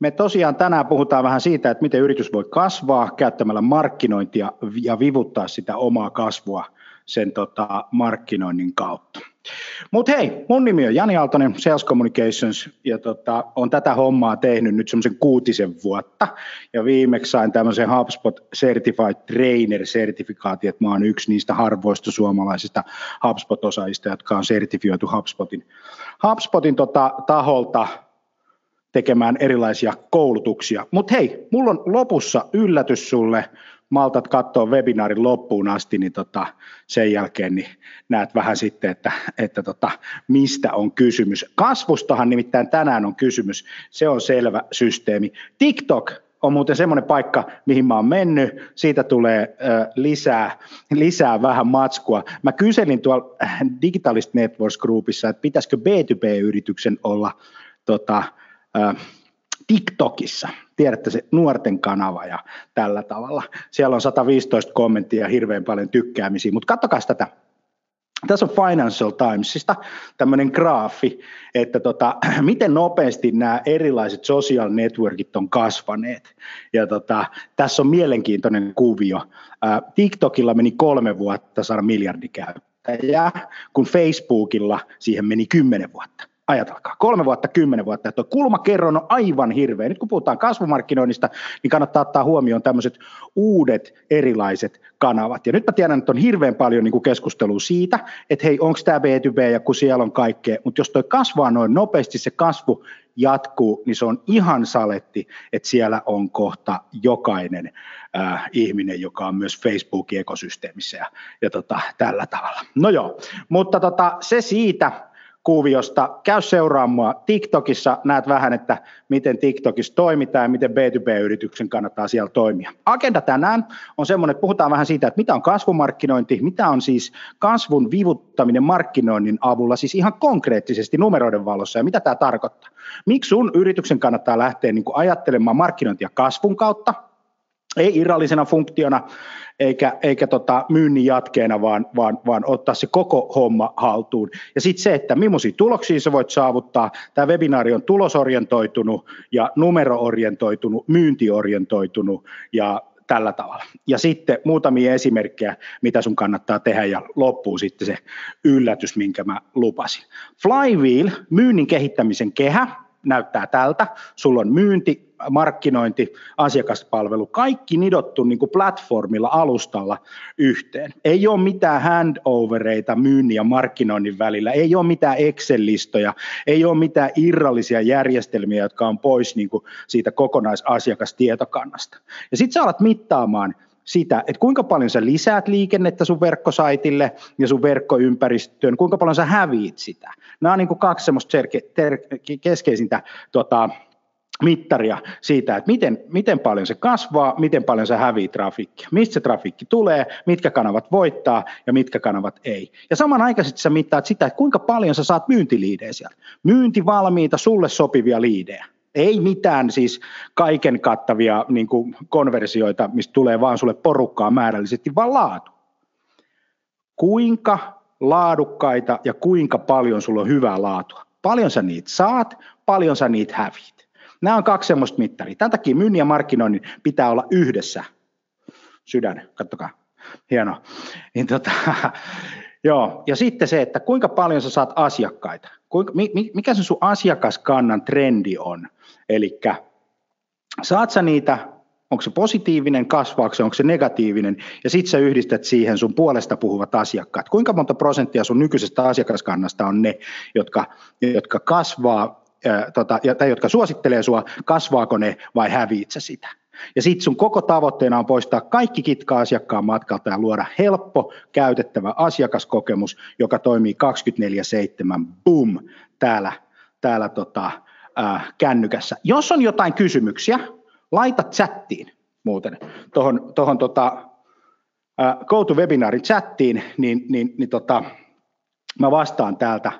Me tosiaan tänään puhutaan vähän siitä, että miten yritys voi kasvaa käyttämällä markkinointia ja vivuttaa sitä omaa kasvua sen tota, markkinoinnin kautta. Mutta hei, mun nimi on Jani Aaltonen, Sales Communications, ja tota, on tätä hommaa tehnyt nyt semmoisen kuutisen vuotta, ja viimeksi sain tämmöisen HubSpot Certified Trainer-sertifikaati, että mä oon yksi niistä harvoista suomalaisista HubSpot-osaajista, jotka on sertifioitu HubSpotin, HubSpotin tota, taholta tekemään erilaisia koulutuksia. Mutta hei, mulla on lopussa yllätys sulle, maltat katsoa webinaarin loppuun asti, niin tota, sen jälkeen niin näet vähän sitten, että, että tota, mistä on kysymys. Kasvustahan nimittäin tänään on kysymys, se on selvä systeemi. TikTok on muuten semmoinen paikka, mihin mä oon mennyt, siitä tulee ö, lisää, lisää vähän matskua. Mä kyselin tuolla Digitalist Networks Groupissa, että pitäisikö B2B-yrityksen olla tota, TikTokissa, tiedätte se nuorten kanava ja tällä tavalla. Siellä on 115 kommenttia ja hirveän paljon tykkäämisiä, mutta katsokaa tätä. Tässä on Financial Timesista tämmöinen graafi, että tota, miten nopeasti nämä erilaiset social networkit on kasvaneet. Ja tota, tässä on mielenkiintoinen kuvio. TikTokilla meni kolme vuotta saada miljardi käyttäjää, kun Facebookilla siihen meni kymmenen vuotta ajatelkaa, kolme vuotta, kymmenen vuotta, että kulmakerron on aivan hirveä. Nyt kun puhutaan kasvumarkkinoinnista, niin kannattaa ottaa huomioon tämmöiset uudet erilaiset kanavat. Ja nyt mä tiedän, että on hirveän paljon niin keskustelua siitä, että hei, onko tämä B2B ja kun siellä on kaikkea, mutta jos toi kasvaa noin nopeasti, se kasvu jatkuu, niin se on ihan saletti, että siellä on kohta jokainen äh, ihminen, joka on myös Facebookin ekosysteemissä ja, ja tota, tällä tavalla. No joo, mutta tota, se siitä, kuviosta. Käy seuraamaan TikTokissa, näet vähän, että miten TikTokissa toimitaan ja miten B2B-yrityksen kannattaa siellä toimia. Agenda tänään on semmoinen, että puhutaan vähän siitä, että mitä on kasvumarkkinointi, mitä on siis kasvun vivuttaminen markkinoinnin avulla, siis ihan konkreettisesti numeroiden valossa ja mitä tämä tarkoittaa. Miksi sun yrityksen kannattaa lähteä niin ajattelemaan markkinointia kasvun kautta, ei irrallisena funktiona eikä, eikä tota myynnin jatkeena, vaan, vaan, vaan ottaa se koko homma haltuun. Ja sitten se, että millaisia tuloksia sä voit saavuttaa. Tämä webinaari on tulosorientoitunut ja numeroorientoitunut, myyntiorientoitunut ja tällä tavalla. Ja sitten muutamia esimerkkejä, mitä sun kannattaa tehdä ja loppuu sitten se yllätys, minkä mä lupasin. Flywheel, myynnin kehittämisen kehä, näyttää tältä. Sulla on myynti, markkinointi, asiakaspalvelu, kaikki nidottu niin kuin platformilla, alustalla yhteen. Ei ole mitään handovereita myynnin ja markkinoinnin välillä, ei ole mitään Excel-listoja, ei ole mitään irrallisia järjestelmiä, jotka on pois niin kuin siitä kokonaisasiakastietokannasta. Ja sitten sä alat mittaamaan sitä, että kuinka paljon sä lisäät liikennettä sun verkkosaitille ja sun verkkoympäristöön, kuinka paljon sä häviit sitä. Nämä on niin kuin kaksi semmoista keskeisintä tota, mittaria siitä, että miten, miten paljon se kasvaa, miten paljon se hävii trafikkia, mistä se trafikki tulee, mitkä kanavat voittaa ja mitkä kanavat ei. Ja samanaikaisesti sä mittaat sitä, että kuinka paljon sä saat myyntiliidejä sieltä. Myyntivalmiita, sulle sopivia liidejä. Ei mitään siis kaiken kattavia niin kuin konversioita, mistä tulee vaan sulle porukkaa määrällisesti, vaan laatu. Kuinka laadukkaita ja kuinka paljon sulla on hyvää laatua. Paljon sä niitä saat, paljon sä niitä hävit. Nämä on kaksi semmoista mittaria. Tämän takia myynnin ja markkinoinnin pitää olla yhdessä. Sydän, kattokaa. Hienoa. Niin tota, joo. Ja sitten se, että kuinka paljon sä saat asiakkaita. Kuinka, mikä se sun asiakaskannan trendi on. Eli saat sä niitä onko se positiivinen, kasvaako se, onko se negatiivinen, ja sitten sä yhdistät siihen sun puolesta puhuvat asiakkaat. Kuinka monta prosenttia sun nykyisestä asiakaskannasta on ne, jotka, jotka kasvaa tota, tai jotka suosittelee sua, kasvaako ne vai häviit sä sitä. Ja sitten sun koko tavoitteena on poistaa kaikki kitka asiakkaan matkalta ja luoda helppo, käytettävä asiakaskokemus, joka toimii 24-7, boom, täällä, täällä tota, äh, kännykässä. Jos on jotain kysymyksiä, laita chattiin muuten, tuohon tohon, tota, äh, go to webinaarin chattiin, niin, niin, niin tota, mä vastaan täältä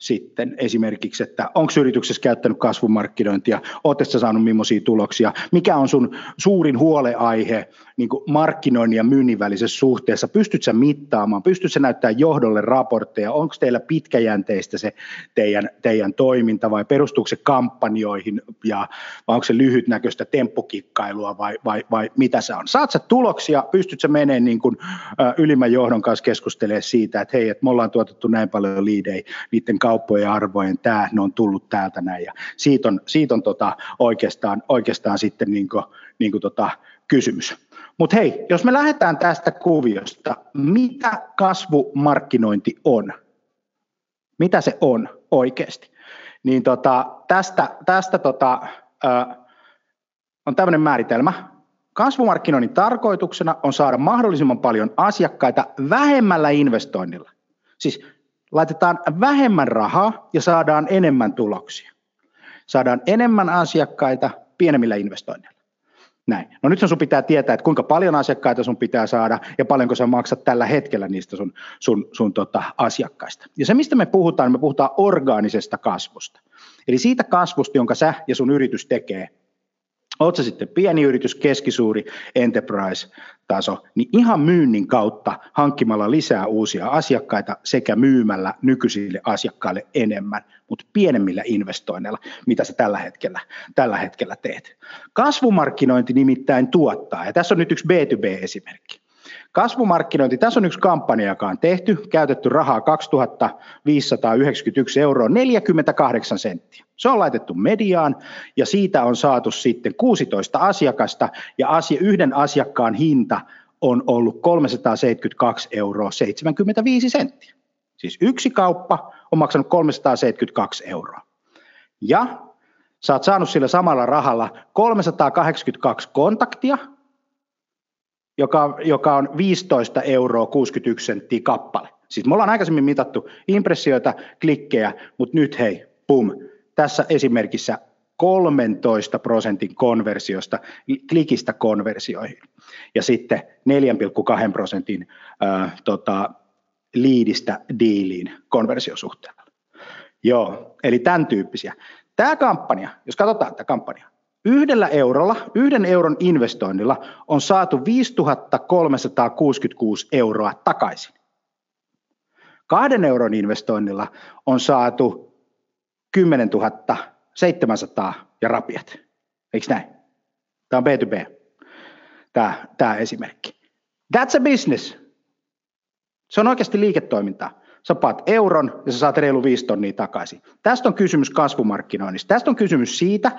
sitten esimerkiksi, että onko yrityksessä käyttänyt kasvumarkkinointia, oletko saanut millaisia tuloksia, mikä on sun suurin huoleaihe niin markkinoinnin ja myynnin välisessä suhteessa, pystyt sä mittaamaan, pystyt sä näyttämään johdolle raportteja, onko teillä pitkäjänteistä se teidän, teidän toiminta vai perustuuko se kampanjoihin ja vai onko se lyhytnäköistä temppukikkailua vai, vai, vai mitä se on. Saat sä tuloksia, pystyt sä menemään niin kuin, ylimmän johdon kanssa keskustelemaan siitä, että hei, että me ollaan tuotettu näin paljon liidejä niiden kauppojen arvojen, tämä, ne on tullut täältä näin ja siitä on, siitä on tota, oikeastaan, oikeastaan sitten niin kuin, niin kuin tota, kysymys. Mutta hei, jos me lähdetään tästä kuviosta, mitä kasvumarkkinointi on? Mitä se on oikeasti? Niin tota, tästä, tästä tota, ö, on tämmöinen määritelmä. Kasvumarkkinoinnin tarkoituksena on saada mahdollisimman paljon asiakkaita vähemmällä investoinnilla. Siis laitetaan vähemmän rahaa ja saadaan enemmän tuloksia. Saadaan enemmän asiakkaita pienemmillä investoinneilla. Näin. No nyt sun pitää tietää, että kuinka paljon asiakkaita sun pitää saada ja paljonko sä maksat tällä hetkellä niistä sun, sun, sun tota, asiakkaista. Ja se, mistä me puhutaan, me puhutaan orgaanisesta kasvusta. Eli siitä kasvusta, jonka sä ja sun yritys tekee Oot se sitten pieni yritys, keskisuuri, enterprise-taso, niin ihan myynnin kautta hankkimalla lisää uusia asiakkaita sekä myymällä nykyisille asiakkaille enemmän, mutta pienemmillä investoinneilla, mitä sä tällä hetkellä, tällä hetkellä teet. Kasvumarkkinointi nimittäin tuottaa, ja tässä on nyt yksi B2B-esimerkki. Kasvumarkkinointi, tässä on yksi kampanja, joka on tehty, käytetty rahaa 2591 euroa, 48 senttiä. Se on laitettu mediaan ja siitä on saatu sitten 16 asiakasta ja asia, yhden asiakkaan hinta on ollut 372 euroa 75 senttiä. Siis yksi kauppa on maksanut 372 euroa. Ja sä oot saanut sillä samalla rahalla 382 kontaktia, joka, joka on 15 euroa 61 senttiä kappale. Siis me ollaan aikaisemmin mitattu impressioita, klikkejä, mutta nyt hei, pum, tässä esimerkissä 13 prosentin konversiosta, klikistä konversioihin ja sitten 4,2 prosentin ää, tota, liidistä diiliin konversiosuhteella. Joo, eli tämän tyyppisiä. Tämä kampanja, jos katsotaan tätä kampanjaa, Yhdellä eurolla, yhden euron investoinnilla on saatu 5366 euroa takaisin. Kahden euron investoinnilla on saatu 10 700 ja rapiat. Eikö näin? Tämä on B2B, tämä, tämä esimerkki. That's a business. Se on oikeasti liiketoimintaa. Sä paat euron ja sä saat reilu 5 tonnia takaisin. Tästä on kysymys kasvumarkkinoinnista. Tästä on kysymys siitä,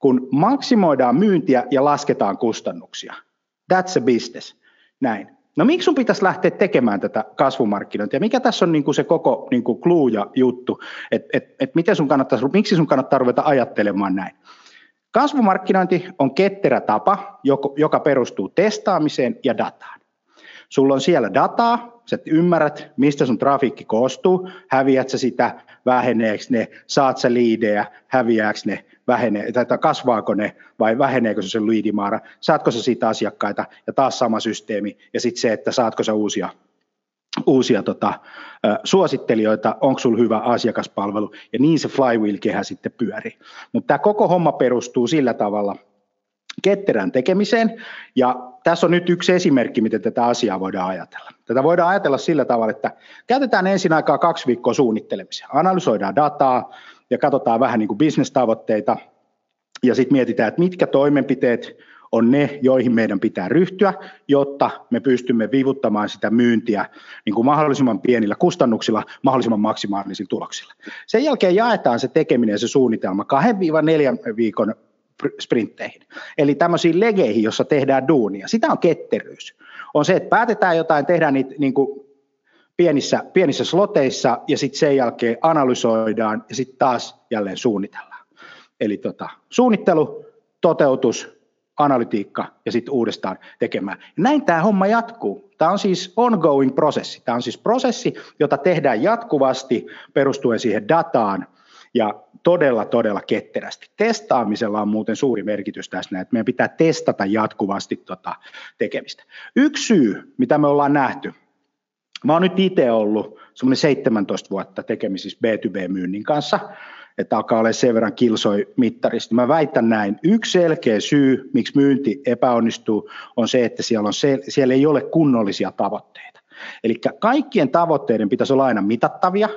kun maksimoidaan myyntiä ja lasketaan kustannuksia. That's a business. Näin. No miksi sun pitäisi lähteä tekemään tätä kasvumarkkinointia? Mikä tässä on niin kuin se koko niin kuin clue ja juttu, että et, et miten sun miksi sun kannattaa ruveta ajattelemaan näin? Kasvumarkkinointi on ketterä tapa, joka perustuu testaamiseen ja dataan. Sulla on siellä dataa, sä ymmärrät, mistä sun trafiikki koostuu, häviät sä sitä, väheneekö ne, saat sä liidejä, häviääkö ne, vähenee, tai kasvaako ne vai väheneekö se se liidimaara, saatko sä siitä asiakkaita? Ja taas sama systeemi. Ja sitten se, että saatko sä uusia uusia tota, suosittelijoita, onko sulla hyvä asiakaspalvelu, ja niin se flywheel-kehä sitten pyörii. Mutta tämä koko homma perustuu sillä tavalla ketterään tekemiseen, ja tässä on nyt yksi esimerkki, miten tätä asiaa voidaan ajatella. Tätä voidaan ajatella sillä tavalla, että käytetään ensin aikaa kaksi viikkoa suunnittelemiseen, analysoidaan dataa, ja katsotaan vähän niin kuin bisnestavoitteita ja sitten mietitään, että mitkä toimenpiteet on ne, joihin meidän pitää ryhtyä, jotta me pystymme vivuttamaan sitä myyntiä niin kuin mahdollisimman pienillä kustannuksilla, mahdollisimman maksimaalisilla tuloksilla. Sen jälkeen jaetaan se tekeminen ja se suunnitelma 2-4 viikon sprintteihin, eli tämmöisiin legeihin, jossa tehdään duunia. Sitä on ketteryys. On se, että päätetään jotain, tehdään niitä niin kuin pienissä, pienissä sloteissa ja sitten sen jälkeen analysoidaan ja sitten taas jälleen suunnitellaan. Eli tota, suunnittelu, toteutus, analytiikka ja sitten uudestaan tekemään. Näin tämä homma jatkuu. Tämä on siis ongoing prosessi. Tämä on siis prosessi, jota tehdään jatkuvasti perustuen siihen dataan ja todella, todella ketterästi. Testaamisella on muuten suuri merkitys tässä, että meidän pitää testata jatkuvasti tota tekemistä. Yksi syy, mitä me ollaan nähty, Mä oon nyt itse ollut semmoinen 17 vuotta tekemisissä B2B-myynnin kanssa, että alkaa olla sen verran kilsoi mittarista. Mä väitän näin, yksi selkeä syy, miksi myynti epäonnistuu, on se, että siellä, on se, siellä ei ole kunnollisia tavoitteita. Eli kaikkien tavoitteiden pitäisi olla aina mitattavia,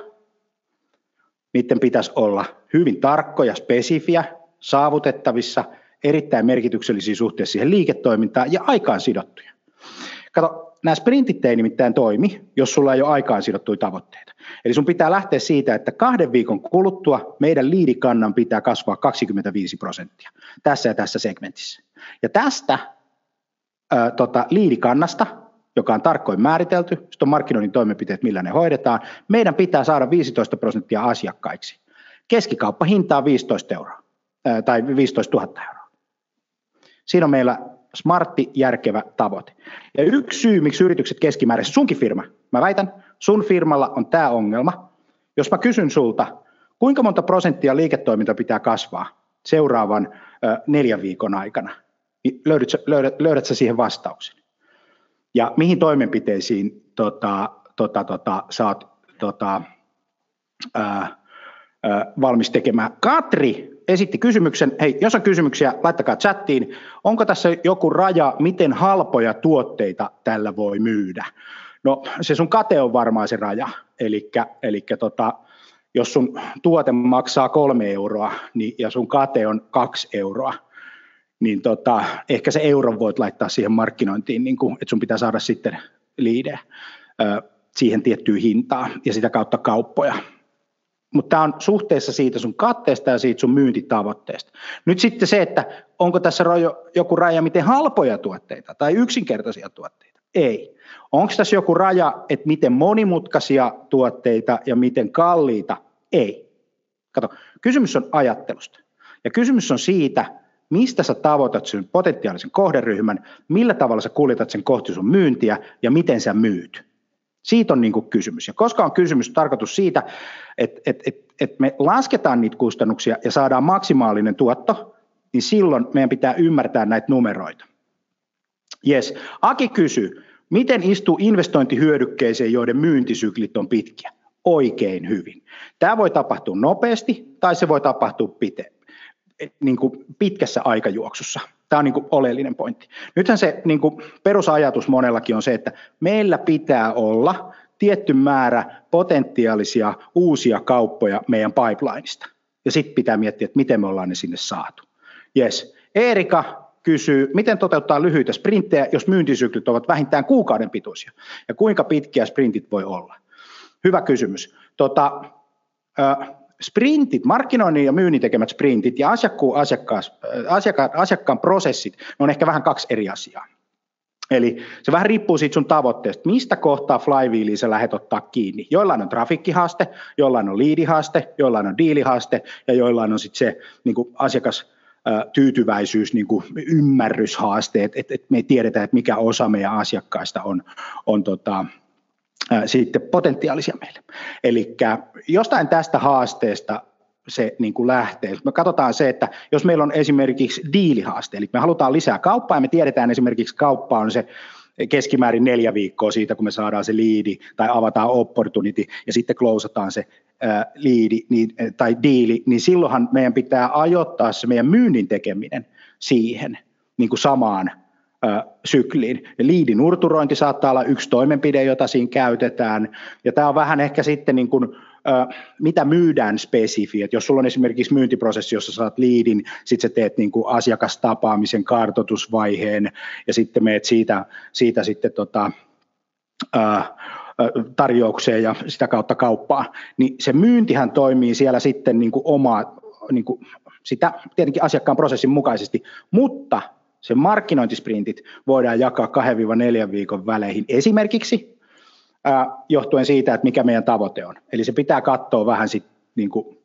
niiden pitäisi olla hyvin tarkkoja, spesifiä, saavutettavissa, erittäin merkityksellisiä suhteessa siihen liiketoimintaan ja aikaan sidottuja. Kato, nämä sprintit ei nimittäin toimi, jos sulla ei ole aikaan sidottuja tavoitteita. Eli sun pitää lähteä siitä, että kahden viikon kuluttua meidän liidikannan pitää kasvaa 25 prosenttia tässä ja tässä segmentissä. Ja tästä ää, tota, liidikannasta, joka on tarkkoin määritelty, sitten on markkinoinnin toimenpiteet, millä ne hoidetaan, meidän pitää saada 15 prosenttia asiakkaiksi. Keskikauppahinta on 15 euroa, ää, tai 15 000 euroa. Siinä on meillä smartti, järkevä tavoite. Ja yksi syy, miksi yritykset keskimäärin, sunkin firma, mä väitän, sun firmalla on tämä ongelma. Jos mä kysyn sulta, kuinka monta prosenttia liiketoiminta pitää kasvaa seuraavan ö, neljän viikon aikana, niin löydät, löydät, löydät sä siihen vastauksen. Ja mihin toimenpiteisiin tota, tota, tota, sä oot tota, ää, ää, valmis tekemään. Katri esitti kysymyksen, hei, jos on kysymyksiä, laittakaa chattiin. Onko tässä joku raja, miten halpoja tuotteita tällä voi myydä? No se sun kate on varmaan se raja, eli tota, jos sun tuote maksaa kolme euroa niin, ja sun kate on kaksi euroa, niin tota, ehkä se euron voit laittaa siihen markkinointiin, niin kun, että sun pitää saada sitten liidejä siihen tiettyyn hintaan ja sitä kautta kauppoja mutta tämä on suhteessa siitä sun katteesta ja siitä sun myyntitavoitteesta. Nyt sitten se, että onko tässä joku raja, miten halpoja tuotteita tai yksinkertaisia tuotteita. Ei. Onko tässä joku raja, että miten monimutkaisia tuotteita ja miten kalliita? Ei. Kato, kysymys on ajattelusta. Ja kysymys on siitä, mistä sä tavoitat sen potentiaalisen kohderyhmän, millä tavalla sä kuljetat sen kohti sun myyntiä ja miten sä myyt. Siitä on niin kuin kysymys. Ja koska on kysymys tarkoitus siitä, että, että, että, että me lasketaan niitä kustannuksia ja saadaan maksimaalinen tuotto, niin silloin meidän pitää ymmärtää näitä numeroita. Yes. Aki kysyy, miten istuu investointihyödykkeeseen, joiden myyntisyklit on pitkiä? Oikein hyvin. Tämä voi tapahtua nopeasti tai se voi tapahtua pite, niin kuin pitkässä aikajuoksussa. Tämä on niin kuin oleellinen pointti. Nythän se niin kuin perusajatus monellakin on se, että meillä pitää olla tietty määrä potentiaalisia uusia kauppoja meidän pipelineista. Ja sitten pitää miettiä, että miten me ollaan ne sinne saatu. Yes. Erika kysyy, miten toteuttaa lyhyitä sprinttejä, jos myyntisyklit ovat vähintään kuukauden pituisia? Ja kuinka pitkiä sprintit voi olla? Hyvä kysymys. Tota, sprintit, markkinoinnin ja myynnin tekemät sprintit ja asiakkuun, asiakkaas, asiakkaan, asiakkaan prosessit, ne on ehkä vähän kaksi eri asiaa. Eli se vähän riippuu siitä sun tavoitteesta, mistä kohtaa flywheelia sä lähdet ottaa kiinni. Joillain on trafikkihaaste, joillain on liidihaaste, joillain on diilihaaste ja joillain on sitten se niin asiakas tyytyväisyys, niin kuin ymmärryshaasteet, että et me ei tiedetä, että mikä osa meidän asiakkaista on, on tota, sitten potentiaalisia meille. Eli jostain tästä haasteesta se niin kuin lähtee. Me katsotaan se, että jos meillä on esimerkiksi diilihaaste, eli me halutaan lisää kauppaa ja me tiedetään esimerkiksi kauppa on se keskimäärin neljä viikkoa siitä, kun me saadaan se liidi tai avataan opportunity ja sitten closeataan se liidi niin, tai diili, niin silloinhan meidän pitää ajoittaa se meidän myynnin tekeminen siihen niin kuin samaan sykliin. Liidin urturointi saattaa olla yksi toimenpide, jota siinä käytetään. Ja tämä on vähän ehkä sitten niin kuin, mitä myydään spesifi. Et jos sulla on esimerkiksi myyntiprosessi, jossa saat liidin, sitten sä teet niin kuin asiakastapaamisen kartotusvaiheen ja sitten meet siitä, siitä sitten tota, tarjoukseen ja sitä kautta kauppaa, niin se myyntihän toimii siellä sitten niin kuin omaa, niin kuin sitä tietenkin asiakkaan prosessin mukaisesti, mutta se markkinointisprintit voidaan jakaa 2-4 viikon väleihin esimerkiksi ää, johtuen siitä, että mikä meidän tavoite on. Eli se pitää katsoa vähän sit, niin kuin,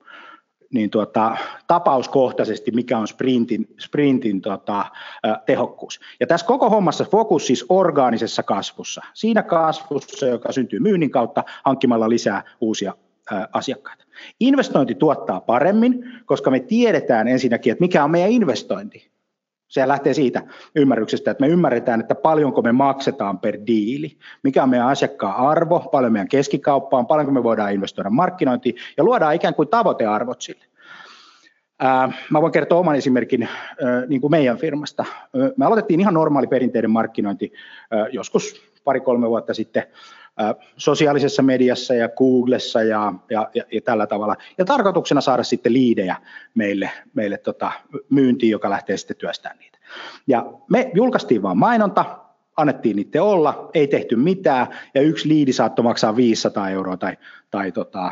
niin tuota, tapauskohtaisesti, mikä on sprintin, sprintin tota, ää, tehokkuus. Ja tässä koko hommassa fokus siis orgaanisessa kasvussa. Siinä kasvussa, joka syntyy myynnin kautta hankkimalla lisää uusia ää, asiakkaita. Investointi tuottaa paremmin, koska me tiedetään ensinnäkin, että mikä on meidän investointi Se lähtee siitä ymmärryksestä, että me ymmärretään, että paljonko me maksetaan per diili, mikä on meidän asiakkaan arvo, paljon meidän keskikauppa on, paljonko me voidaan investoida markkinointiin? Ja luodaan ikään kuin tavoitearvot sille. Mä voin kertoa oman esimerkin niin kuin meidän firmasta. Me aloitettiin ihan normaali perinteinen markkinointi joskus pari-kolme vuotta sitten sosiaalisessa mediassa ja Googlessa ja, ja, ja, ja tällä tavalla. Ja tarkoituksena saada sitten liidejä meille, meille tota, myyntiin, joka lähtee sitten työstämään niitä. Ja me julkaistiin vain mainonta, annettiin niiden olla, ei tehty mitään, ja yksi liidi saattoi maksaa 500 euroa tai, tai tota,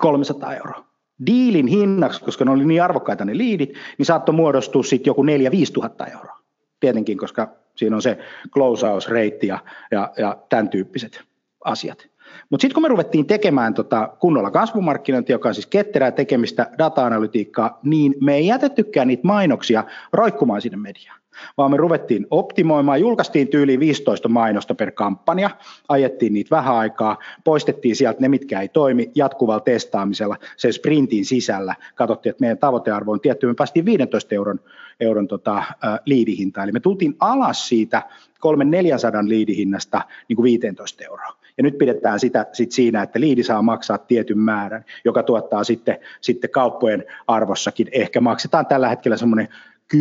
300 euroa. Diilin hinnaksi, koska ne oli niin arvokkaita ne liidit, niin saattoi muodostua sitten joku 4-5 tuhatta euroa. Tietenkin, koska Siinä on se closeout-reitti ja, ja, ja tämän tyyppiset asiat. Mutta sitten kun me ruvettiin tekemään tota kunnolla kasvumarkkinointia, joka on siis ketterää tekemistä data-analytiikkaa, niin me ei jätettykään niitä mainoksia roikkumaan sinne mediaan vaan me ruvettiin optimoimaan, julkaistiin tyyli 15 mainosta per kampanja, ajettiin niitä vähän aikaa, poistettiin sieltä ne, mitkä ei toimi, jatkuvalla testaamisella sen sprintin sisällä, katsottiin, että meidän tavoitearvo on tietty, me päästiin 15 euron, euron tota, äh, liidihinta, eli me tultiin alas siitä 300-400 liidihinnasta niin kuin 15 euroa. Ja nyt pidetään sitä sit siinä, että liidi saa maksaa tietyn määrän, joka tuottaa sitten, sitten kauppojen arvossakin. Ehkä maksetaan tällä hetkellä semmoinen 10-12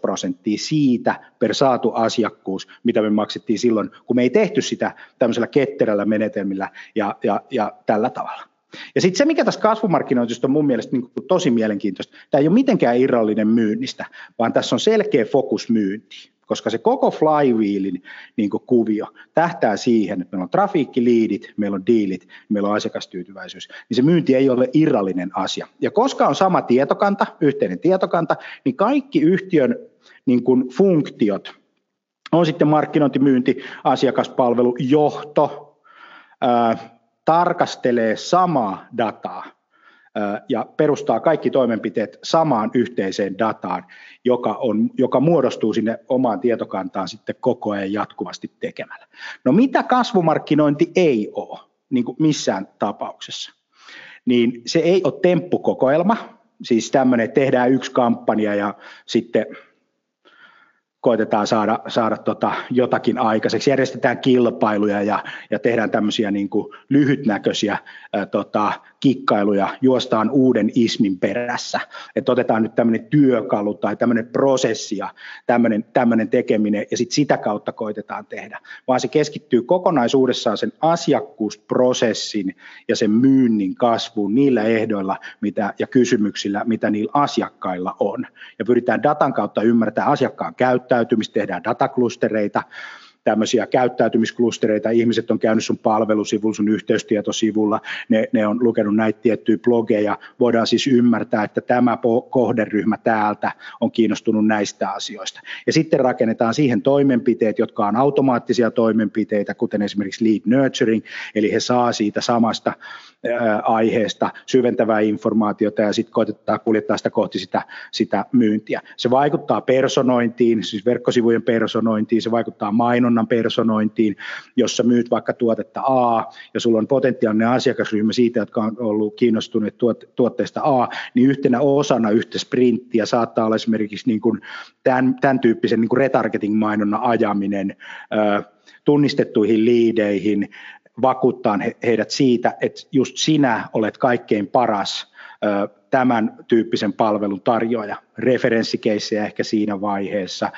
prosenttia siitä per saatu asiakkuus, mitä me maksettiin silloin, kun me ei tehty sitä tämmöisellä ketterällä menetelmillä ja, ja, ja tällä tavalla. Ja sitten se, mikä tässä kasvumarkkinointista on mun mielestä niin kuin tosi mielenkiintoista, tämä ei ole mitenkään irrallinen myynnistä, vaan tässä on selkeä fokus myyntiin koska se koko flywheelin niin kuvio tähtää siihen, että meillä on trafiikkiliidit, meillä on diilit, meillä on asiakastyytyväisyys, niin se myynti ei ole irrallinen asia. Ja koska on sama tietokanta, yhteinen tietokanta, niin kaikki yhtiön niin kuin funktiot, on sitten markkinointi, myynti, asiakaspalvelu, johto, ää, tarkastelee samaa dataa ja perustaa kaikki toimenpiteet samaan yhteiseen dataan, joka, on, joka muodostuu sinne omaan tietokantaan sitten koko ajan jatkuvasti tekemällä. No mitä kasvumarkkinointi ei ole niin kuin missään tapauksessa? Niin se ei ole temppukokoelma, siis tämmöinen, tehdään yksi kampanja ja sitten koitetaan saada, saada tota jotakin aikaiseksi. Järjestetään kilpailuja ja, ja tehdään tämmöisiä niin kuin lyhytnäköisiä ää, tota, kikkailuja, juostaan uuden ismin perässä. Että otetaan nyt tämmöinen työkalu tai tämmöinen prosessi ja tämmöinen, tämmöinen tekeminen ja sitten sitä kautta koitetaan tehdä. Vaan se keskittyy kokonaisuudessaan sen asiakkuusprosessin ja sen myynnin kasvuun niillä ehdoilla mitä, ja kysymyksillä, mitä niillä asiakkailla on. Ja pyritään datan kautta ymmärtämään asiakkaan käyttäytymistä, tehdään dataklustereita, tämmöisiä käyttäytymisklustereita, ihmiset on käynyt sun palvelusivulla, sun yhteystietosivulla, ne, ne on lukenut näitä tiettyjä blogeja, voidaan siis ymmärtää, että tämä kohderyhmä täältä on kiinnostunut näistä asioista. Ja sitten rakennetaan siihen toimenpiteet, jotka on automaattisia toimenpiteitä, kuten esimerkiksi lead nurturing, eli he saa siitä samasta aiheesta syventävää informaatiota ja sitten koitetaan kuljettaa sitä kohti sitä, sitä myyntiä. Se vaikuttaa personointiin, siis verkkosivujen personointiin, se vaikuttaa mainonnan personointiin, jossa myyt vaikka tuotetta A ja sulla on potentiaalinen asiakasryhmä siitä, jotka on ollut kiinnostuneet tuotteesta A, niin yhtenä osana yhtä sprinttiä saattaa olla esimerkiksi niin kuin tämän, tämän tyyppisen niin kuin retargeting-mainonnan ajaminen, tunnistettuihin liideihin, vakuuttaa heidät siitä, että just sinä olet kaikkein paras tämän tyyppisen palvelun tarjoaja. Referenssikeissejä ehkä siinä vaiheessa,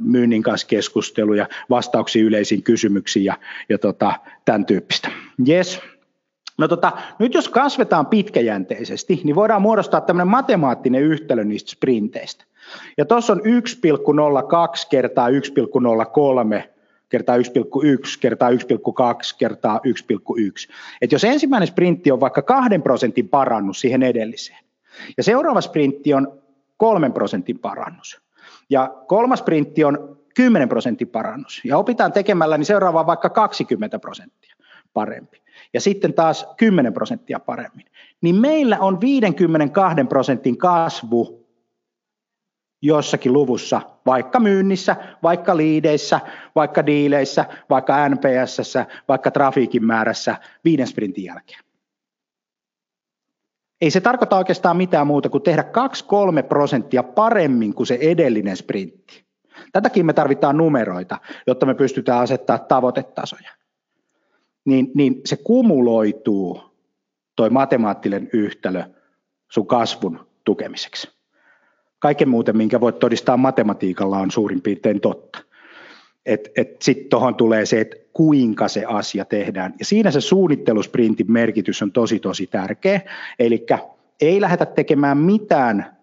myynnin kanssa keskusteluja, vastauksia yleisiin kysymyksiin ja, ja tota, tämän tyyppistä. Yes. No tota, nyt jos kasvetaan pitkäjänteisesti, niin voidaan muodostaa tämmöinen matemaattinen yhtälö niistä sprinteistä. Ja tuossa on 1,02 kertaa 1,03 kertaa 1,1 kertaa 1,2 kertaa 1,1. Et jos ensimmäinen sprintti on vaikka kahden prosentin parannus siihen edelliseen, ja seuraava sprintti on kolmen prosentin parannus, ja kolmas sprintti on 10 prosentin parannus, ja opitaan tekemällä, niin seuraava on vaikka 20 prosenttia parempi, ja sitten taas 10 prosenttia paremmin, niin meillä on 52 prosentin kasvu jossakin luvussa, vaikka myynnissä, vaikka liideissä, vaikka diileissä, vaikka NPS, vaikka trafiikin määrässä viiden sprintin jälkeen. ei se tarkoita oikeastaan mitään muuta kuin tehdä 2-3 prosenttia paremmin kuin se edellinen sprintti. Tätäkin me tarvitaan numeroita, jotta me pystytään asettaa tavoitetasoja. Niin, niin se kumuloituu, toi matemaattinen yhtälö, sun kasvun tukemiseksi. Kaiken muuten, minkä voit todistaa matematiikalla, on suurin piirtein totta. Sitten tuohon tulee se, että kuinka se asia tehdään. Ja siinä se suunnittelusprintin merkitys on tosi tosi tärkeä. Eli ei lähdetä tekemään mitään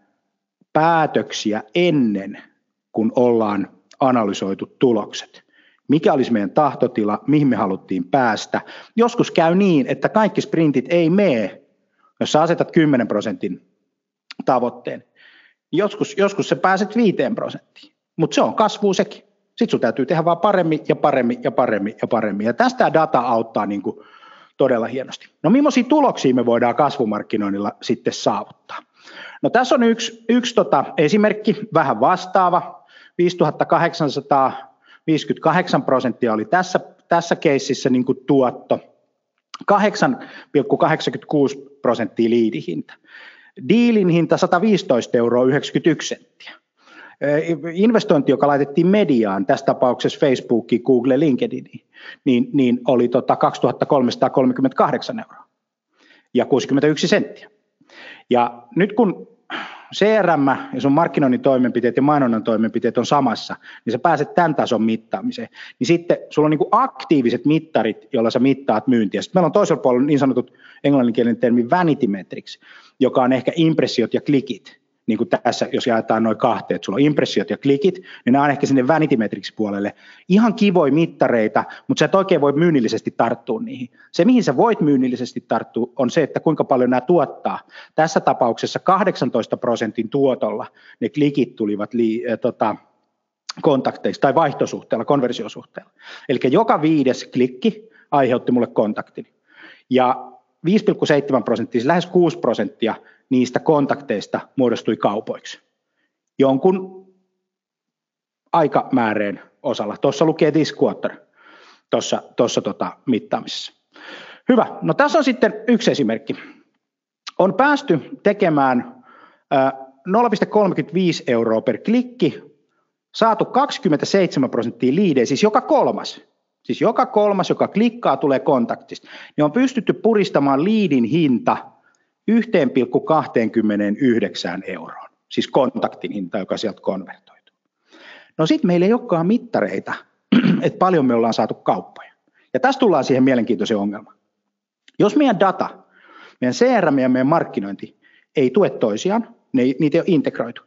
päätöksiä ennen kuin ollaan analysoitu tulokset. Mikä olisi meidän tahtotila, mihin me haluttiin päästä. Joskus käy niin, että kaikki sprintit ei mene, jos sä asetat 10 prosentin tavoitteen. Joskus, joskus sä pääset 5 prosenttiin, mutta se on kasvu sekin. Sitten sun täytyy tehdä vaan paremmin ja paremmin ja paremmin ja paremmin. Ja tästä data auttaa niin kuin todella hienosti. No millaisia tuloksia me voidaan kasvumarkkinoinnilla sitten saavuttaa? No tässä on yksi, yksi tota esimerkki, vähän vastaava. 5858 prosenttia oli tässä, tässä keississä niin kuin tuotto. 8,86 prosenttia liidihinta. Diilin hinta 115 euroa 91 senttiä. Investointi, joka laitettiin mediaan, tässä tapauksessa Facebookiin, Google, LinkedIniin, niin, niin oli tota 2338 euroa ja 61 senttiä. Ja nyt kun CRM ja sun markkinoinnin toimenpiteet ja mainonnan toimenpiteet on samassa, niin sä pääset tämän tason mittaamiseen. Niin sitten sulla on niin kuin aktiiviset mittarit, joilla sä mittaat myyntiä. Sitten meillä on toisella puolella niin sanotut englanninkielinen termi vanity metrics, joka on ehkä impressiot ja klikit niin kuin tässä, jos jaetaan noin kahteen, että sulla on impressiot ja klikit, niin nämä on ehkä sinne vanity puolelle. Ihan kivoja mittareita, mutta sä et oikein voi myynnillisesti tarttua niihin. Se, mihin sä voit myynnillisesti tarttua, on se, että kuinka paljon nämä tuottaa. Tässä tapauksessa 18 prosentin tuotolla ne klikit tulivat li, äh, tota, kontakteista tai vaihtosuhteella, konversiosuhteella. Eli joka viides klikki aiheutti mulle kontaktin. Ja 5,7 prosenttia, siis lähes 6 prosenttia niistä kontakteista muodostui kaupoiksi. Jonkun aikamääreen osalla. Tuossa lukee this quarter tuossa, tuossa tota mittaamisessa. Hyvä. No tässä on sitten yksi esimerkki. On päästy tekemään 0,35 euroa per klikki, saatu 27 prosenttia liidejä, siis joka kolmas. Siis joka kolmas, joka klikkaa, tulee kontaktista. Niin on pystytty puristamaan liidin hinta 1,29 euroon, siis kontaktin hinta, joka sieltä konvertoituu. No sitten meillä ei olekaan mittareita, että paljon me ollaan saatu kauppoja. Ja tässä tullaan siihen mielenkiintoiseen ongelmaan. Jos meidän data, meidän CRM ja meidän markkinointi ei tue toisiaan, niitä ei ole integroitu,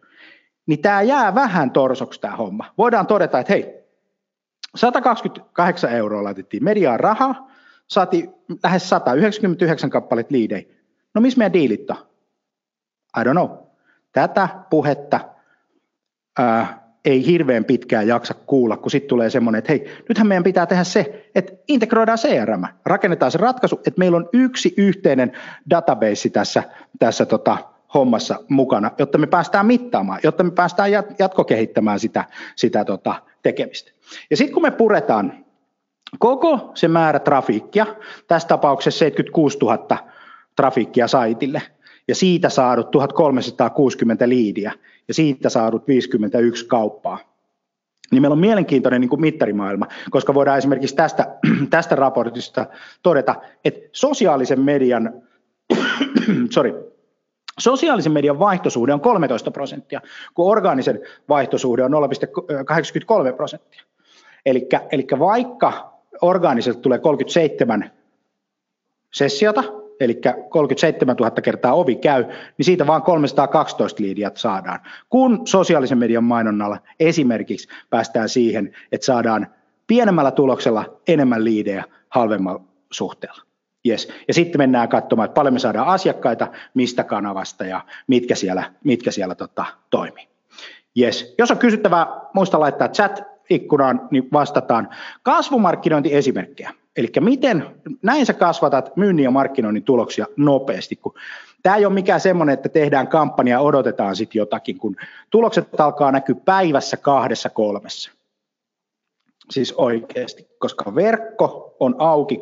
niin tämä jää vähän torsoksi tämä homma. Voidaan todeta, että hei, 128 euroa laitettiin mediaan rahaa, saatiin lähes 199 kappalet liidejä. No missä meidän diilit on? I don't know. Tätä puhetta ää, ei hirveän pitkään jaksa kuulla, kun sitten tulee semmoinen, että hei, nythän meidän pitää tehdä se, että integroidaan CRM, rakennetaan se ratkaisu, että meillä on yksi yhteinen database tässä, tässä tota, hommassa mukana, jotta me päästään mittaamaan, jotta me päästään jatkokehittämään sitä, sitä tota, tekemistä. Ja sitten kun me puretaan koko se määrä trafiikkia, tässä tapauksessa 76 000 trafiikkia saitille, ja siitä saadut 1360 liidiä, ja siitä saadut 51 kauppaa, niin meillä on mielenkiintoinen niin kuin mittarimaailma, koska voidaan esimerkiksi tästä, tästä raportista todeta, että sosiaalisen median, sorry, Sosiaalisen median vaihtosuhde on 13 prosenttia, kun orgaanisen vaihtosuhde on 0,83 prosenttia. Eli vaikka orgaaniselta tulee 37 sessiota, eli 37 000 kertaa ovi käy, niin siitä vaan 312 liidiä saadaan. Kun sosiaalisen median mainonnalla esimerkiksi päästään siihen, että saadaan pienemmällä tuloksella enemmän liidejä halvemmalla suhteella. Yes. Ja sitten mennään katsomaan, että paljon me saadaan asiakkaita, mistä kanavasta ja mitkä siellä, mitkä siellä tota, toimii. Yes. Jos on kysyttävää, muista laittaa chat-ikkunaan, niin vastataan. Kasvumarkkinointiesimerkkejä. Eli miten näin sä kasvatat myynnin ja markkinoinnin tuloksia nopeasti, kun Tämä ei ole mikään semmoinen, että tehdään kampanja ja odotetaan sitten jotakin, kun tulokset alkaa näkyä päivässä kahdessa kolmessa. Siis oikeasti, koska verkko on auki 24-7-365.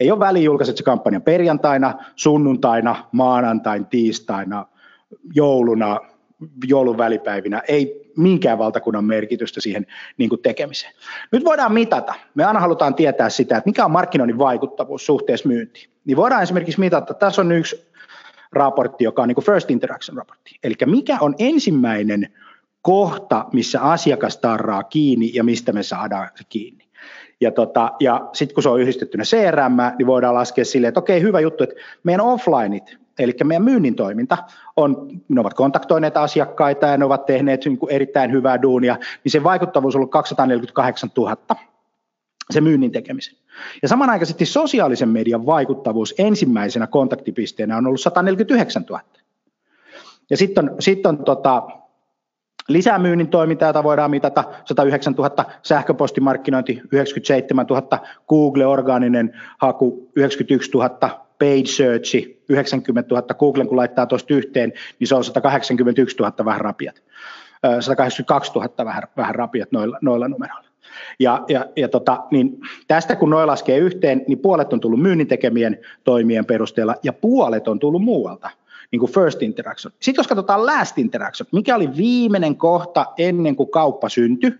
Ei ole väliä julkaiset se kampanja perjantaina, sunnuntaina, maanantain, tiistaina, jouluna, joulun välipäivinä. Ei minkään valtakunnan merkitystä siihen niin kuin tekemiseen. Nyt voidaan mitata. Me aina halutaan tietää sitä, että mikä on markkinoinnin vaikuttavuus suhteessa myyntiin. Niin voidaan esimerkiksi mitata, tässä on yksi raportti, joka on niin kuin First Interaction raportti. Eli mikä on ensimmäinen kohta, missä asiakas tarraa kiinni ja mistä me saadaan se kiinni. Ja, tota, ja sitten kun se on yhdistettynä CRM, niin voidaan laskea silleen, että okei, hyvä juttu, että meidän offlineit, eli meidän myynnin toiminta, on, ne ovat kontaktoineet asiakkaita ja ne ovat tehneet niin kuin erittäin hyvää duunia, niin se vaikuttavuus on ollut 248 000 se myynnin tekemisen. Ja samanaikaisesti sosiaalisen median vaikuttavuus ensimmäisenä kontaktipisteenä on ollut 149 000. Ja sitten on, sit on tota, lisämyynnin toiminta, jota voidaan mitata 109 000, sähköpostimarkkinointi 97 000, Google-orgaaninen haku 91 000, paid search 90 000, Googlen kun laittaa tuosta yhteen, niin se on 181 000 vähän rapiat. 182 000 vähän, vähän rapiat noilla, noilla numeroilla. Ja, ja, ja tota, niin tästä kun noin laskee yhteen, niin puolet on tullut myynnin tekemien toimien perusteella ja puolet on tullut muualta niin kuin first interaction. Sitten jos katsotaan last interaction, mikä oli viimeinen kohta ennen kuin kauppa syntyi,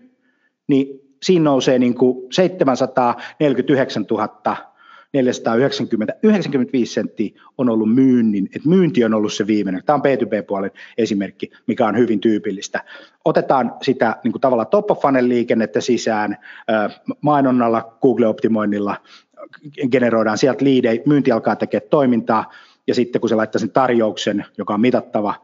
niin siinä nousee niin kuin 749 000 495 senttiä on ollut myynnin, että myynti on ollut se viimeinen. Tämä on B2B-puolen esimerkki, mikä on hyvin tyypillistä. Otetaan sitä niin kuin tavallaan top of liikennettä sisään mainonnalla, Google-optimoinnilla, generoidaan sieltä liidei, myynti alkaa tekemään toimintaa, ja sitten kun se laittaa sen tarjouksen, joka on mitattava,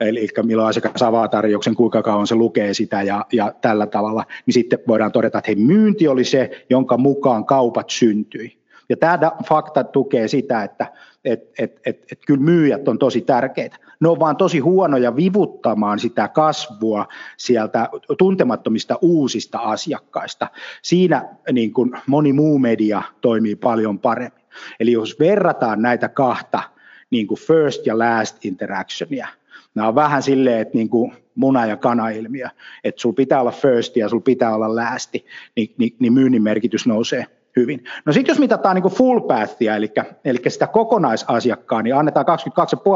eli milloin asiakas avaa tarjouksen, kuinka kauan se lukee sitä ja, ja tällä tavalla, niin sitten voidaan todeta, että hei, myynti oli se, jonka mukaan kaupat syntyi. Ja tämä fakta tukee sitä, että et, et, et, et kyllä myyjät on tosi tärkeitä. Ne on vaan tosi huonoja vivuttamaan sitä kasvua sieltä tuntemattomista uusista asiakkaista. Siinä niin kuin moni muu media toimii paljon paremmin. Eli jos verrataan näitä kahta niin kuin first ja last interactionia, nämä on vähän silleen, että niin kuin muna- ja kana-ilmiö, että sulla pitää olla first ja sulla pitää olla last, niin, niin, niin myynnin merkitys nousee hyvin. No sitten jos mitataan niin full pathia, eli, eli sitä kokonaisasiakkaa, niin annetaan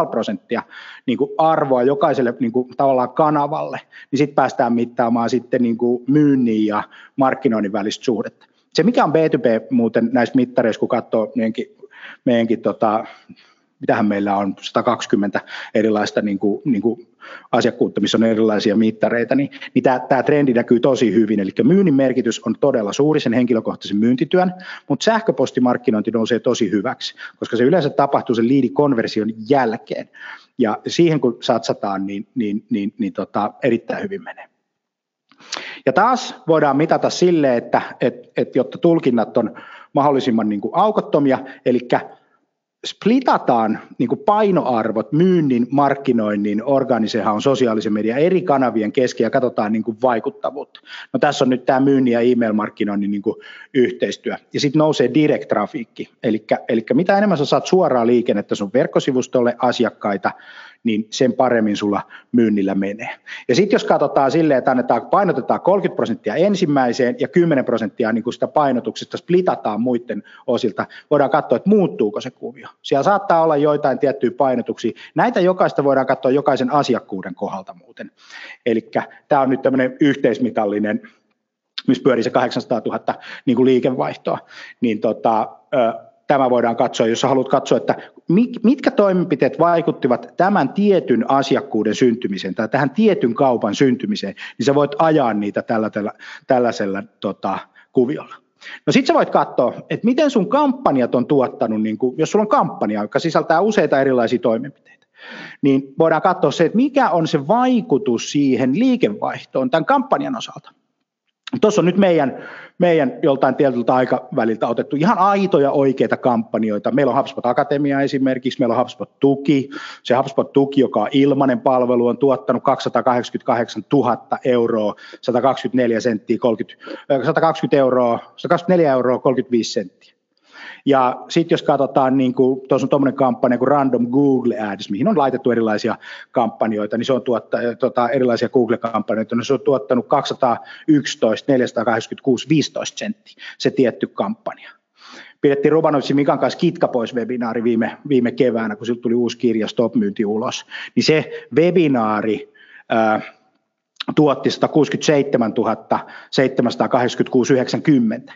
22,5 prosenttia niin kuin arvoa jokaiselle niin kuin tavallaan kanavalle, niin sitten päästään mittaamaan sitten niin kuin myynnin ja markkinoinnin välistä suhdetta. Se mikä on B2B muuten näistä mittareista, kun katsoo meidänkin, meidänkin tota, mitähän meillä on 120 erilaista niin kuin, niin kuin asiakkuutta, missä on erilaisia mittareita, niin, niin tämä, tämä trendi näkyy tosi hyvin. Eli myynnin merkitys on todella suuri sen henkilökohtaisen myyntityön, mutta sähköpostimarkkinointi nousee tosi hyväksi, koska se yleensä tapahtuu sen liidikonversion jälkeen. Ja siihen kun satsataan, niin, niin, niin, niin tota, erittäin hyvin menee. Ja taas voidaan mitata sille, että et, et, jotta tulkinnat on mahdollisimman niin kuin aukottomia, eli splitataan niin kuin painoarvot myynnin, markkinoinnin, organisehan on sosiaalisen median eri kanavien kesken ja katsotaan niin kuin vaikuttavuutta. No tässä on nyt tämä myynnin ja e-mail-markkinoinnin niin kuin yhteistyö. Ja sitten nousee direct trafiikki, eli mitä enemmän sä saat suoraa liikennettä sun verkkosivustolle asiakkaita, niin sen paremmin sulla myynnillä menee. Ja sitten jos katsotaan silleen, että annetaan, painotetaan 30 prosenttia ensimmäiseen ja 10 prosenttia niin sitä painotuksesta splitataan muiden osilta, voidaan katsoa, että muuttuuko se kuvio. Siellä saattaa olla joitain tiettyjä painotuksia. Näitä jokaista voidaan katsoa jokaisen asiakkuuden kohdalta muuten. Eli tämä on nyt tämmöinen yhteismitallinen missä pyörii se 800 000 niin kuin liikevaihtoa, niin tota, tämä voidaan katsoa, jos haluat katsoa, että mitkä toimenpiteet vaikuttivat tämän tietyn asiakkuuden syntymiseen tai tähän tietyn kaupan syntymiseen, niin sä voit ajaa niitä tällä, tällä, tällaisella tota, kuviolla. No sit sä voit katsoa, että miten sun kampanjat on tuottanut, niin kun, jos sulla on kampanja, joka sisältää useita erilaisia toimenpiteitä, niin voidaan katsoa se, että mikä on se vaikutus siihen liikevaihtoon tämän kampanjan osalta. Tuossa on nyt meidän, meidän joltain tietyltä aikaväliltä otettu ihan aitoja oikeita kampanjoita. Meillä on HubSpot Akatemia esimerkiksi, meillä on HubSpot Tuki. Se HubSpot Tuki, joka on ilmainen palvelu, on tuottanut 288 000 euroa, 124 senttiä, 30, 120 euroa, 124 euroa 35 senttiä. Ja sitten jos katsotaan, niin kuin, tuossa on tuommoinen kampanja kuin Random Google Ads, mihin on laitettu erilaisia kampanjoita, niin se on tuotta, tota, erilaisia Google-kampanjoita, niin se on tuottanut 211, 486, 15 senttiä se tietty kampanja. Pidettiin Rubanovitsin Mikan kanssa Kitka pois webinaari viime, viime keväänä, kun siltä tuli uusi kirja Stop Myynti ulos. Niin se webinaari, ää, tuotti 167 786,90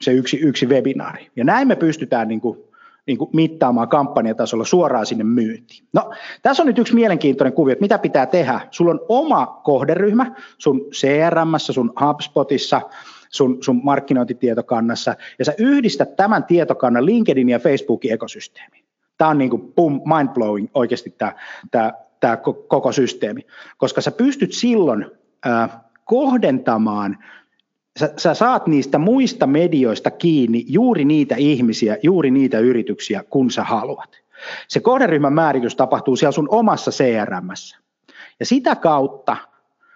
se yksi, yksi webinaari. Ja näin me pystytään niin kuin, niin kuin mittaamaan kampanjatasolla suoraan sinne myyntiin. No, tässä on nyt yksi mielenkiintoinen kuvio, että mitä pitää tehdä. Sulla on oma kohderyhmä sun CRM, sun HubSpotissa, sun, sun markkinointitietokannassa, ja sä yhdistät tämän tietokannan LinkedIn ja Facebookin ekosysteemiin. Tämä on niin kuin boom, mind-blowing oikeasti tämä, tämä, tämä koko systeemi, koska sä pystyt silloin äh, kohdentamaan sä, sä saat niistä muista medioista kiinni juuri niitä ihmisiä, juuri niitä yrityksiä, kun sä haluat. Se kohderyhmän määritys tapahtuu siellä sun omassa CRMssä. Ja sitä kautta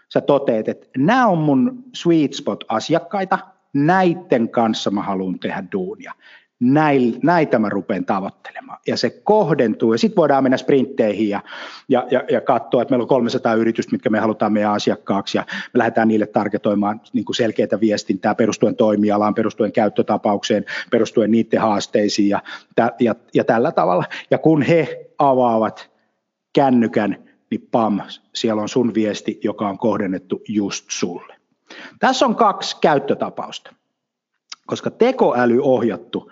sä toteet, että nämä on mun sweet spot asiakkaita, näiden kanssa mä haluan tehdä duunia näitä mä rupean tavoittelemaan. Ja se kohdentuu, ja sitten voidaan mennä sprintteihin ja, ja, ja, ja katsoa, että meillä on 300 yritystä, mitkä me halutaan meidän asiakkaaksi, ja me lähdetään niille targetoimaan niin kuin selkeitä viestintää perustuen toimialaan, perustuen käyttötapaukseen, perustuen niiden haasteisiin ja, ja, ja tällä tavalla. Ja kun he avaavat kännykän, niin pam, siellä on sun viesti, joka on kohdennettu just sulle. Tässä on kaksi käyttötapausta, koska tekoäly ohjattu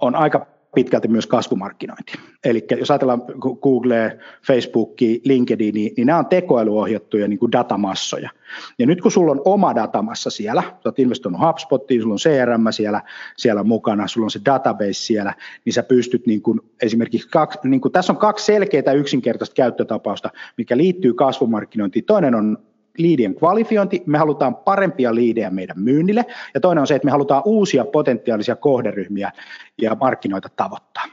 on aika pitkälti myös kasvumarkkinointi. Eli jos ajatellaan Google, Facebookia, LinkedIn, niin, niin nämä on tekoälyohjattuja niin kuin datamassoja. Ja nyt kun sulla on oma datamassa siellä, sä oot investoinut HubSpotiin, sulla on CRM siellä, siellä mukana, sulla on se database siellä, niin sä pystyt niin kuin esimerkiksi, kaksi, niin kuin, tässä on kaksi selkeää yksinkertaista käyttötapausta, mikä liittyy kasvumarkkinointiin. Toinen on liidien kvalifiointi, me halutaan parempia liidejä meidän myynnille, ja toinen on se, että me halutaan uusia potentiaalisia kohderyhmiä ja markkinoita tavoittaa.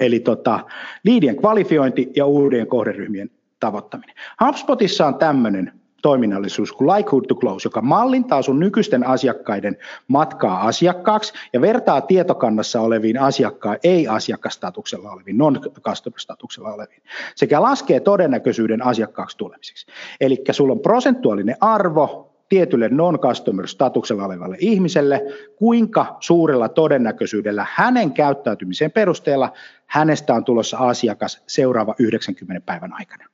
Eli tota, liidien kvalifiointi ja uudien kohderyhmien tavoittaminen. HubSpotissa on tämmöinen toiminnallisuus kuin Likelihood to Close, joka mallintaa sun nykyisten asiakkaiden matkaa asiakkaaksi ja vertaa tietokannassa oleviin asiakkaan ei-asiakastatuksella oleviin, non-customer-statuksella oleviin, sekä laskee todennäköisyyden asiakkaaksi tulemiseksi. Eli sulla on prosentuaalinen arvo tietylle non-customer-statuksella olevalle ihmiselle, kuinka suurella todennäköisyydellä hänen käyttäytymisen perusteella hänestä on tulossa asiakas seuraava 90 päivän aikana.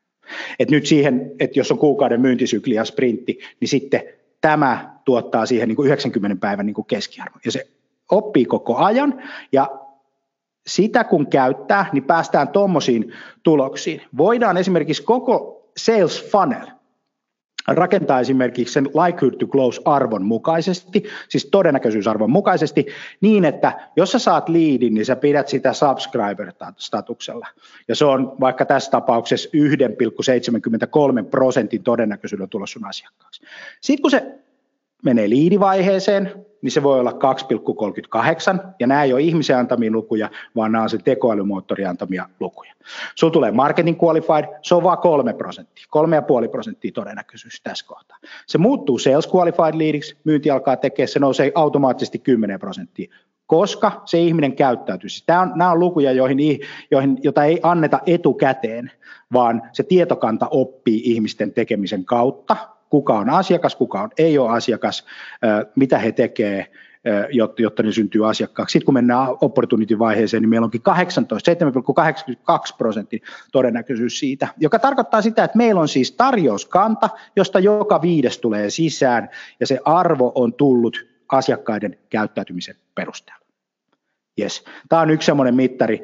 Et nyt siihen, että jos on kuukauden myyntisykli ja sprintti, niin sitten tämä tuottaa siihen niin kuin 90 päivän niin kuin keskiarvon. Ja se oppii koko ajan ja sitä kun käyttää, niin päästään tuommoisiin tuloksiin. Voidaan esimerkiksi koko sales funnel rakentaa esimerkiksi sen likelihood to close arvon mukaisesti, siis todennäköisyysarvon mukaisesti, niin että jos sä saat liidin, niin sä pidät sitä subscriber-statuksella. Ja se on vaikka tässä tapauksessa 1,73 prosentin todennäköisyydellä tulla sun asiakkaaksi. Sitten kun se menee liidivaiheeseen, niin se voi olla 2,38, ja nämä ei ole ihmisen antamia lukuja, vaan nämä on se tekoälymoottorin antamia lukuja. Sulla tulee marketing qualified, se on vain 3 prosenttia, 3,5 prosenttia todennäköisyys tässä kohtaa. Se muuttuu sales qualified leadiksi, myynti alkaa tekemään, se nousee automaattisesti 10 prosenttia, koska se ihminen käyttäytyy. Siis tämä on, nämä on lukuja, joihin, joihin, jota ei anneta etukäteen, vaan se tietokanta oppii ihmisten tekemisen kautta, kuka on asiakas, kuka on, ei ole asiakas, mitä he tekevät, jotta, ne syntyy asiakkaaksi. Sitten kun mennään opportunity-vaiheeseen, niin meillä onkin 18, 7,82 prosentin todennäköisyys siitä, joka tarkoittaa sitä, että meillä on siis tarjouskanta, josta joka viides tulee sisään, ja se arvo on tullut asiakkaiden käyttäytymisen perusteella. Yes. Tämä on yksi sellainen mittari,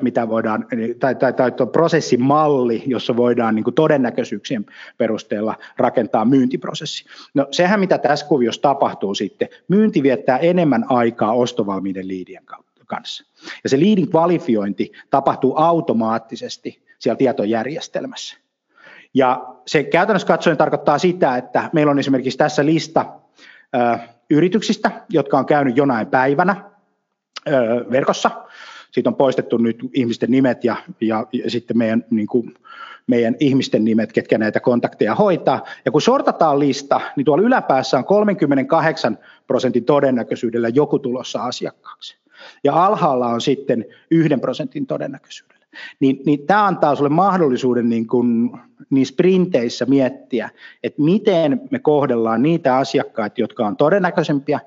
mitä voidaan, tai, tai, tai prosessimalli, jossa voidaan niin kuin todennäköisyyksien perusteella rakentaa myyntiprosessi. No sehän, mitä tässä kuviossa tapahtuu sitten, myynti viettää enemmän aikaa ostovalmiiden liidien kanssa. Ja se liidin kvalifiointi tapahtuu automaattisesti siellä tietojärjestelmässä. Ja se käytännössä katsoen tarkoittaa sitä, että meillä on esimerkiksi tässä lista yrityksistä, jotka on käynyt jonain päivänä verkossa. siitä on poistettu nyt ihmisten nimet ja, ja, ja sitten meidän, niin kuin, meidän ihmisten nimet, ketkä näitä kontakteja hoitaa. Ja kun sortataan lista, niin tuolla yläpäässä on 38 prosentin todennäköisyydellä joku tulossa asiakkaaksi. Ja alhaalla on sitten yhden prosentin todennäköisyydellä. Niin, niin tämä antaa sinulle mahdollisuuden niin kun, niin sprinteissä miettiä, että miten me kohdellaan niitä asiakkaita, jotka on todennäköisempiä,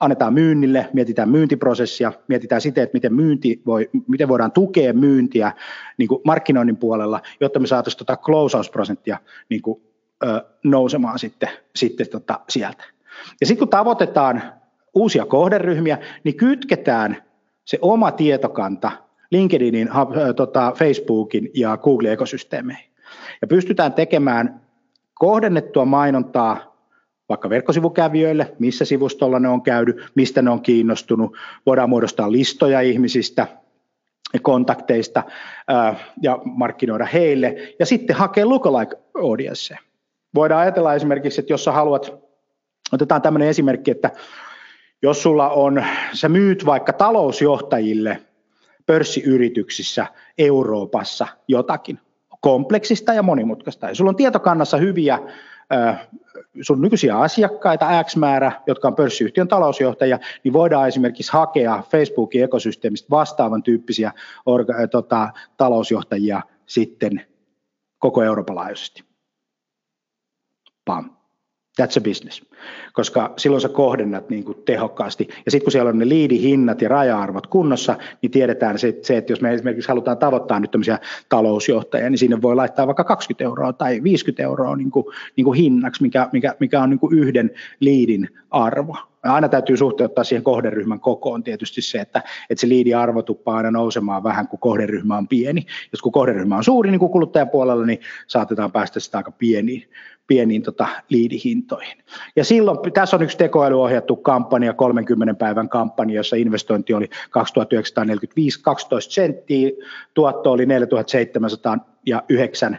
annetaan myynnille, mietitään myyntiprosessia, mietitään sitä, että miten, myynti voi, miten voidaan tukea myyntiä niin kuin markkinoinnin puolella, jotta me saataisiin tuota closeausprosenttia niin kuin, ö, nousemaan sitten, sitten tota sieltä. Ja sitten kun tavoitetaan uusia kohderyhmiä, niin kytketään se oma tietokanta LinkedInin, tota, Facebookin ja Google-ekosysteemeihin. Ja pystytään tekemään kohdennettua mainontaa vaikka verkkosivukävijöille, missä sivustolla ne on käynyt, mistä ne on kiinnostunut. Voidaan muodostaa listoja ihmisistä, kontakteista ja markkinoida heille ja sitten hakea lookalike audience. Voidaan ajatella esimerkiksi, että jos sä haluat, otetaan tämmöinen esimerkki, että jos sulla on, sä myyt vaikka talousjohtajille pörssiyrityksissä Euroopassa jotakin kompleksista ja monimutkaista. Ja sulla on tietokannassa hyviä sun nykyisiä asiakkaita X määrä, jotka on pörssiyhtiön talousjohtajia, niin voidaan esimerkiksi hakea Facebookin ekosysteemistä vastaavan tyyppisiä orga, tota, talousjohtajia sitten koko Euroopan laajuisesti. Pam. That's a business, koska silloin sä kohdennat niin kuin tehokkaasti. Ja sitten kun siellä on ne liidihinnat ja raja-arvot kunnossa, niin tiedetään se, se, että jos me esimerkiksi halutaan tavoittaa nyt tämmöisiä talousjohtajia, niin sinne voi laittaa vaikka 20 euroa tai 50 euroa niin kuin, niin kuin hinnaksi, mikä, mikä, mikä on niin kuin yhden liidin arvo. Aina täytyy suhteuttaa siihen kohderyhmän kokoon tietysti se, että, että se liidiarvo tuppaa aina nousemaan vähän, kun kohderyhmä on pieni. Jos kun kohderyhmä on suuri, niin kuin kuluttajapuolella, niin saatetaan päästä sitä aika pieniin, pieniin tota, liidihintoihin. Ja silloin, tässä on yksi tekoälyohjattu kampanja, 30 päivän kampanja, jossa investointi oli 2945 12 senttiä, tuotto oli 4709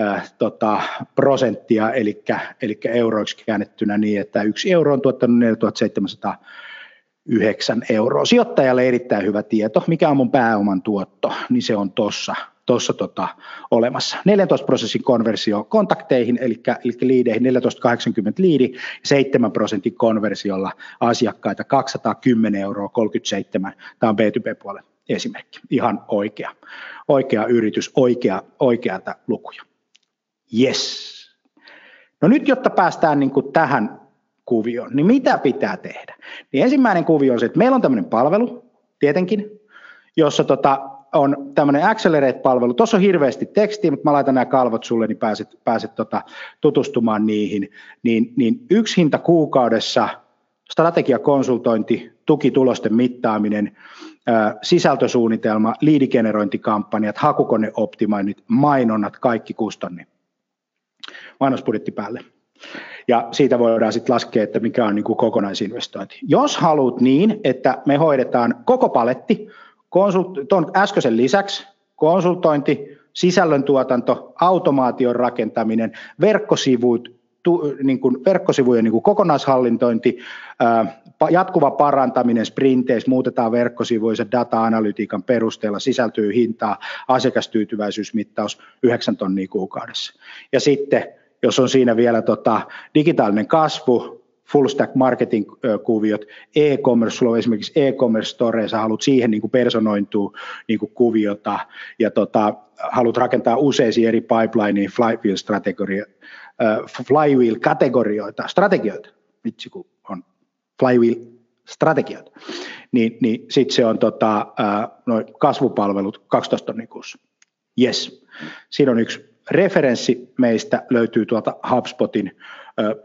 äh, tota, prosenttia, eli, eli euroiksi käännettynä niin, että yksi euro on tuottanut 4709 euroa. Sijoittajalle erittäin hyvä tieto, mikä on mun pääoman tuotto, niin se on tuossa tuossa tota, olemassa. 14 prosessin konversio kontakteihin, eli, eli liideihin 1480 liidi, 7 prosentin konversiolla asiakkaita 210 euroa 37, tämä on B2B-puolen esimerkki, ihan oikea, oikea yritys, oikea, oikeata lukuja. Yes. No nyt, jotta päästään niin kuin tähän kuvioon, niin mitä pitää tehdä? Niin ensimmäinen kuvio on se, että meillä on tämmöinen palvelu, tietenkin, jossa tota, on tämmöinen Accelerate-palvelu. Tuossa on hirveästi tekstiä, mutta mä laitan nämä kalvot sulle, niin pääset, pääset tota, tutustumaan niihin. Niin, niin yksi hinta kuukaudessa, strategiakonsultointi, tukitulosten mittaaminen, sisältösuunnitelma, liidigenerointikampanjat, hakukoneoptimoinnit, mainonnat, kaikki kustonni. Mainosbudjetti päälle. Ja siitä voidaan sitten laskea, että mikä on niin kuin kokonaisinvestointi. Jos haluat niin, että me hoidetaan koko paletti, konsult- tuon äskeisen lisäksi konsultointi, sisällöntuotanto, automaation rakentaminen, verkkosivut, tu, niin kuin verkkosivujen niin kuin kokonaishallintointi, ää, jatkuva parantaminen sprinteissä, muutetaan verkkosivuja data-analytiikan perusteella, sisältyy hintaa, asiakastyytyväisyysmittaus 9 tonnia kuukaudessa. Ja sitten, jos on siinä vielä tota, digitaalinen kasvu, full stack marketing kuviot, e-commerce, sulla on esimerkiksi e-commerce store, sä haluat siihen niin kuin personointua niin kuin kuviota ja tota, haluat rakentaa useisiin eri pipelineihin flywheel, strategia, flywheel kategorioita, strategioita, vitsi kun on flywheel strategioita, niin, niin sitten se on tota, noin kasvupalvelut 12 tonnin kuussa. Yes. Siinä on yksi referenssi meistä löytyy tuolta HubSpotin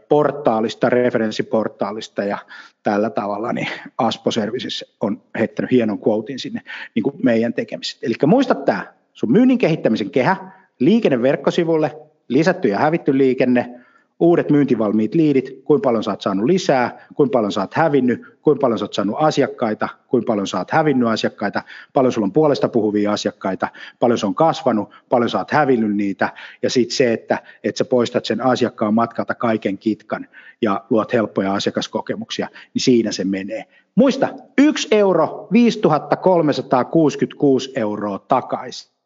portaalista, referenssiportaalista ja tällä tavalla niin Aspo Services on heittänyt hienon quotein sinne niin kuin meidän tekemisestä. Eli muista tämä, sun myynnin kehittämisen kehä, liikenne verkkosivulle, lisätty ja hävitty liikenne, uudet myyntivalmiit liidit, kuinka paljon sä oot saanut lisää, kuinka paljon sä oot hävinnyt, kuinka paljon sä oot saanut asiakkaita, kuinka paljon sä oot hävinnyt asiakkaita, paljon sulla on puolesta puhuvia asiakkaita, paljon se on kasvanut, paljon sä oot hävinnyt niitä, ja sitten se, että, että sä poistat sen asiakkaan matkalta kaiken kitkan ja luot helppoja asiakaskokemuksia, niin siinä se menee. Muista, 1 euro 5366 euroa takaisin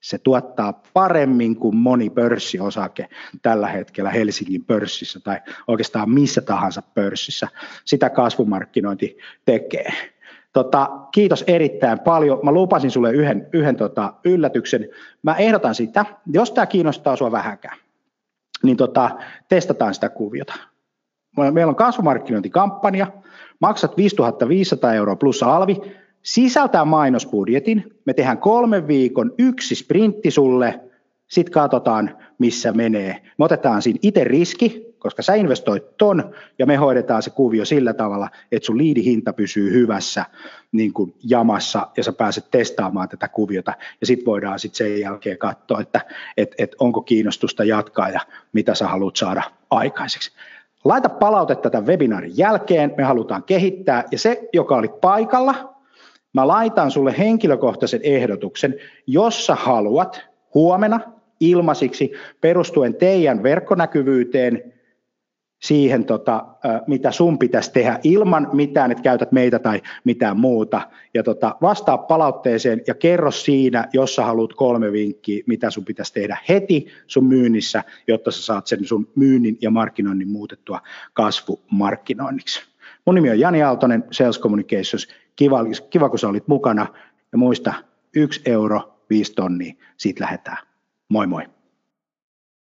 se tuottaa paremmin kuin moni pörssiosake tällä hetkellä Helsingin pörssissä tai oikeastaan missä tahansa pörssissä. Sitä kasvumarkkinointi tekee. Tota, kiitos erittäin paljon. Mä lupasin sulle yhden, yhden tota, yllätyksen. Mä ehdotan sitä, jos tämä kiinnostaa sua vähänkään, niin tota, testataan sitä kuviota. Meillä on kasvumarkkinointikampanja, maksat 5500 euroa plus alvi, sisältää mainosbudjetin, me tehdään kolmen viikon yksi sprintti sulle, sitten katsotaan, missä menee. Me otetaan siinä itse riski, koska sä investoit ton, ja me hoidetaan se kuvio sillä tavalla, että sun liidihinta pysyy hyvässä niin kuin jamassa, ja sä pääset testaamaan tätä kuviota, ja sitten voidaan sitten sen jälkeen katsoa, että et, et onko kiinnostusta jatkaa, ja mitä sä haluat saada aikaiseksi. Laita palautetta tämän webinaarin jälkeen, me halutaan kehittää, ja se, joka oli paikalla, Mä laitan sulle henkilökohtaisen ehdotuksen, jos sä haluat huomenna ilmaisiksi perustuen teidän verkkonäkyvyyteen siihen, tota, mitä sun pitäisi tehdä ilman mitään, että käytät meitä tai mitään muuta. Ja tota, vastaa palautteeseen ja kerro siinä, jos sä haluat kolme vinkkiä, mitä sun pitäisi tehdä heti sun myynnissä, jotta sä saat sen sun myynnin ja markkinoinnin muutettua kasvumarkkinoinniksi. Mun nimi on Jani Aaltonen, Sales Communications. Kiva, kiva kun sä olit mukana. Ja muista, yksi euro, viisi tonnia, siitä lähdetään. Moi moi.